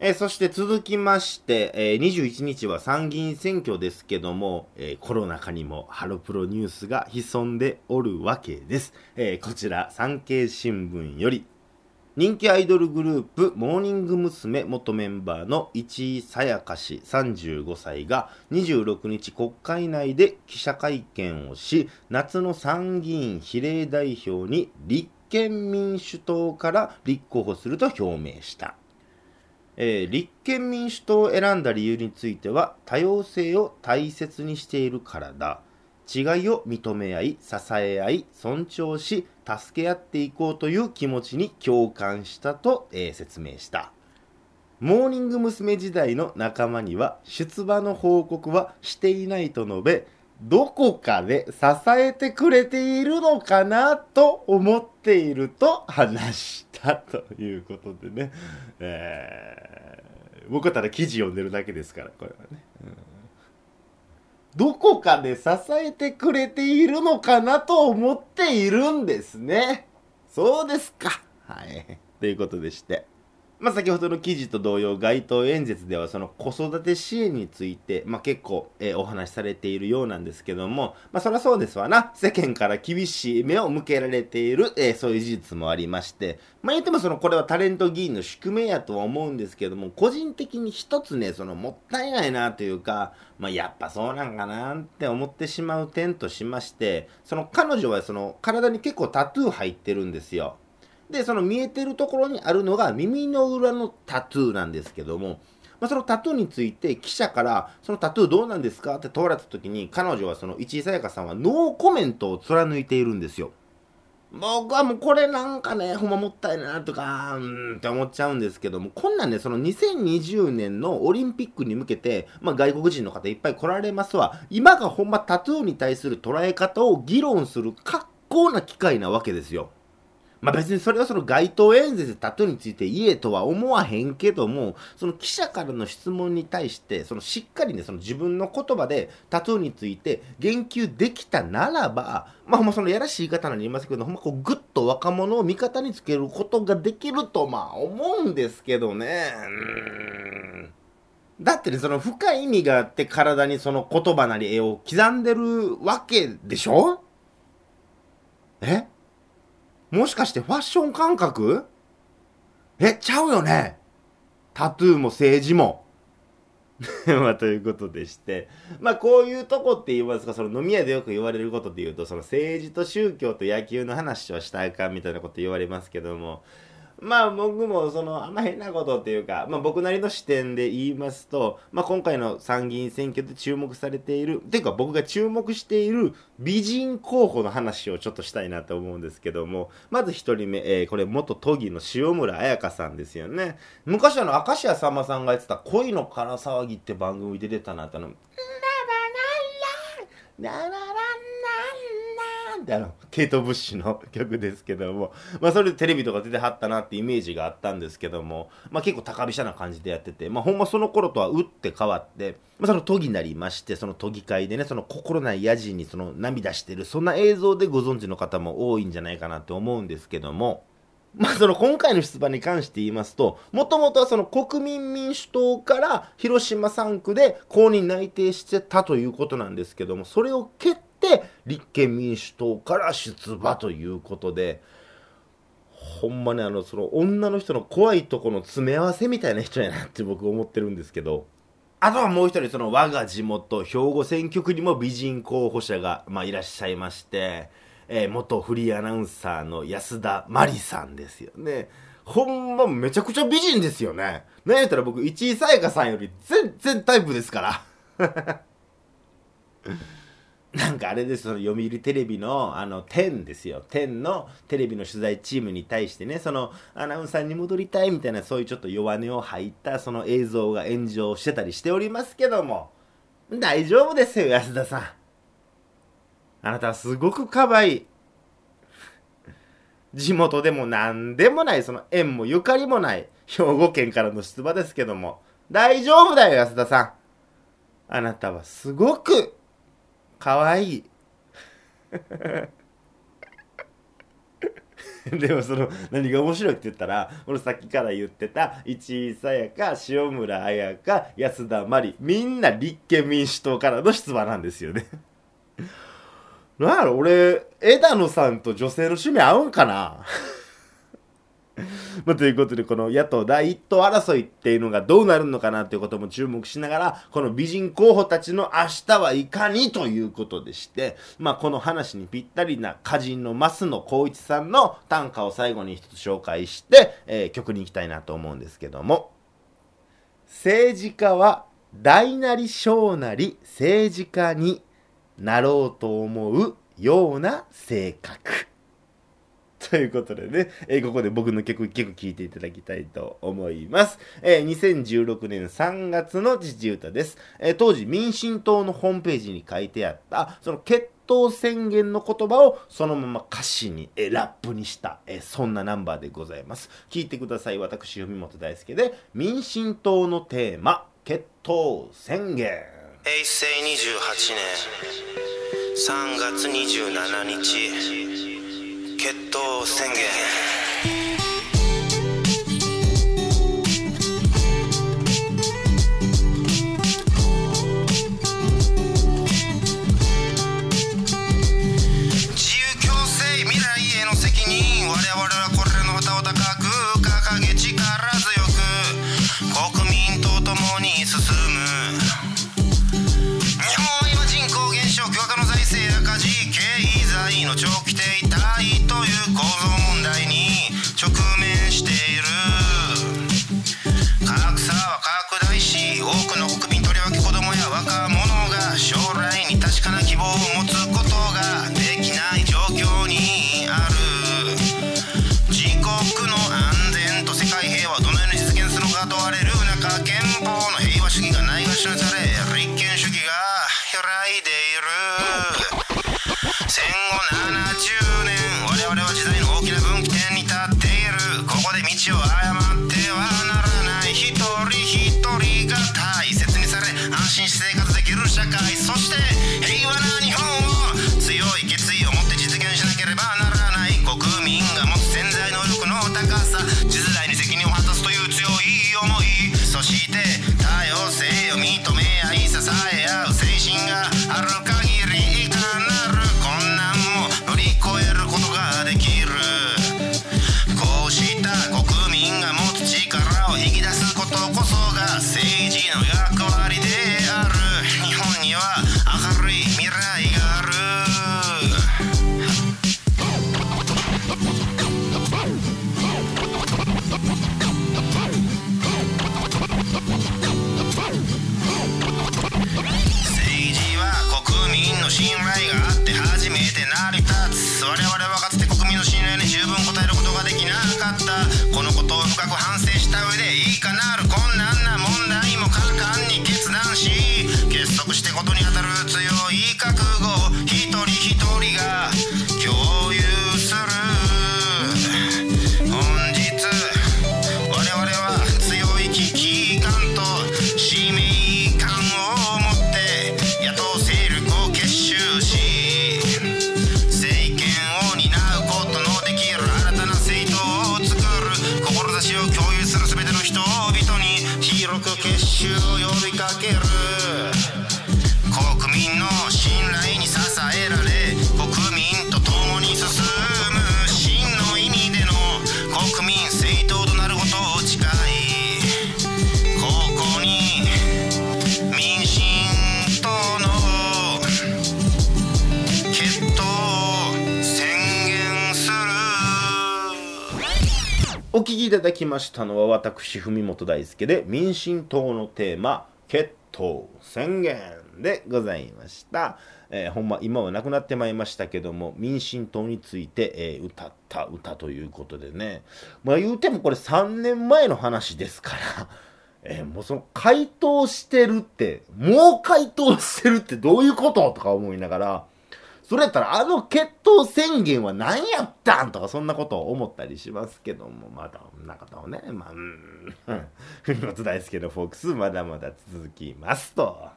えー、そして続きまして、えー、21日は参議院選挙ですけども、えー、コロナ禍にもハロプロニュースが潜んでおるわけです。えこちら、産経新聞より、人気アイドルグループ、モーニング娘。元メンバーの市井さやか氏35歳が26日国会内で記者会見をし、夏の参議院比例代表に立憲民主党から立候補すると表明した。えー、立憲民主党を選んだ理由については多様性を大切にしているからだ違いを認め合い支え合い尊重し助け合っていこうという気持ちに共感したと、えー、説明したモーニング娘。時代の仲間には出馬の報告はしていないと述べどこかで支えてくれているのかなと思っていると話したということでね、えー、僕はただ記事読んでるだけですからこれはね、うん、どこかで支えてくれているのかなと思っているんですね。そうですか。はい。ということでして。まあ、先ほどの記事と同様、街頭演説ではその子育て支援について、まあ、結構、えー、お話しされているようなんですけども、まあ、そりゃそうですわな。世間から厳しい目を向けられている、えー、そういう事実もありまして、まあ、言ってもその、これはタレント議員の宿命やとは思うんですけども、個人的に一つね、その、もったいないなというか、まあ、やっぱそうなんかなって思ってしまう点としまして、その彼女はその、体に結構タトゥー入ってるんですよ。で、その見えてるところにあるのが耳の裏のタトゥーなんですけども、まあ、そのタトゥーについて記者からそのタトゥーどうなんですかって問われた時に彼女はその市井さやかさんはノーコメントを貫いているんですよ。僕はもうこれなんかね、ほんまもったいなとか、うーんって思っちゃうんですけども、こんなんね、その2020年のオリンピックに向けて、まあ外国人の方いっぱい来られますわ。今がほんまタトゥーに対する捉え方を議論する格好な機会なわけですよ。まあ別にそれはその街頭演説でタトゥーについて言えとは思わへんけども、その記者からの質問に対して、そのしっかりね、その自分の言葉でタトゥーについて言及できたならば、まあほんまそのやらしい言い方に言いますけど、ほんまこうぐっと若者を味方につけることができるとまあ思うんですけどね。うん。だってね、その深い意味があって体にその言葉なり絵を刻んでるわけでしょ？え？もしかしてファッション感覚？え、ちゃうよね。タトゥーも政治も。まあ、ということでして、まあ、こういうとこって言いますか、その飲み屋でよく言われることで言うと、その政治と宗教と野球の話をしたいかみたいなこと言われますけども、まあ僕もそのあんま変なことっていうか、まあ僕なりの視点で言いますと、まあ今回の参議院選挙で注目されている、ていうか僕が注目している美人候補の話をちょっとしたいなと思うんですけども、まず一人目、えー、これ元都議の塩村彩香さんですよね。昔あの明石家さんまさんがやってた恋のから騒ぎって番組で出てたなってあの、ララララララあの、ケイト・ブッシュの曲ですけども、まあそれでテレビとか出てはったなってイメージがあったんですけども、まあ結構高飛車な感じでやってて、まあほんまその頃とは打って変わって、まあその都議になりまして、その都議会でね、その心ないやじにその涙してる、そんな映像でご存知の方も多いんじゃないかなって思うんですけども、まあ、その今回の出馬に関して言いますと、もともとはその国民民主党から広島3区で公認内定してたということなんですけども、それを蹴って、立憲民主党から出馬ということで、ほんまね、あの、その女の人の怖いとこの詰め合わせみたいな人やなって僕思ってるんですけど、あとはもう一人、その我が地元、兵庫選挙区にも美人候補者が、まあ、いらっしゃいまして、え、元フリーアナウンサーの安田真理さんですよね。ほんまめちゃくちゃ美人ですよね。なんやったら僕、市井さやかさんより全然タイプですから。なんかあれです、その読売テレビの、あの、天ですよ。天のテレビの取材チームに対してね、その、アナウンサーに戻りたいみたいな、そういうちょっと弱音を吐いた、その映像が炎上してたりしておりますけども、大丈夫ですよ、安田さん。あなたはすごく可愛い。地元でも何でもない、その縁もゆかりもない、兵庫県からの出馬ですけども、大丈夫だよ、安田さん。あなたはすごく可愛いい。でもその何が面白いって言ったら俺さっきから言ってた市井さやか塩村彩香安田真理みんな立憲民主党からの出馬なんですよね なんやろ俺枝野さんと女性の趣味合うんかな？まあ、ということで、この野党第一党争いっていうのがどうなるのかなということも注目しながら、この美人候補たちの明日はいかにということでして、まあ、この話にぴったりな歌人の増野光一さんの短歌を最後に一つ紹介して、えー、曲に行きたいなと思うんですけども、政治家は大なり小なり政治家になろうと思うような性格。ということでね、えー、ここで僕の曲、曲聴いていただきたいと思います。えー、2016年3月の自治歌です。えー、当時、民進党のホームページに書いてあった、その決闘宣言の言葉をそのまま歌詞に、えラップにした、えそんなナンバーでございます。聴いてください。私、文本大輔で、民進党のテーマ、決闘宣言。平成28年3月27日決闘宣言。らいでいる。戦後いただきましたのは私文本大輔で民進党のテーマ決闘宣言でございました、えー、ほんま今はなくなってまいりましたけども民進党について、えー、歌った歌ということでね。まあ言うてもこれ3年前の話ですからえー、もうその回答してるってもう回答してるってどういうこと？とか思いながらそれやったらあの決闘宣言は何やったんとかそんなことを思ったりしますけども、まだ、な方をね、まあ、うん、ふみもつ大好きのフォークスまだまだ続きますと。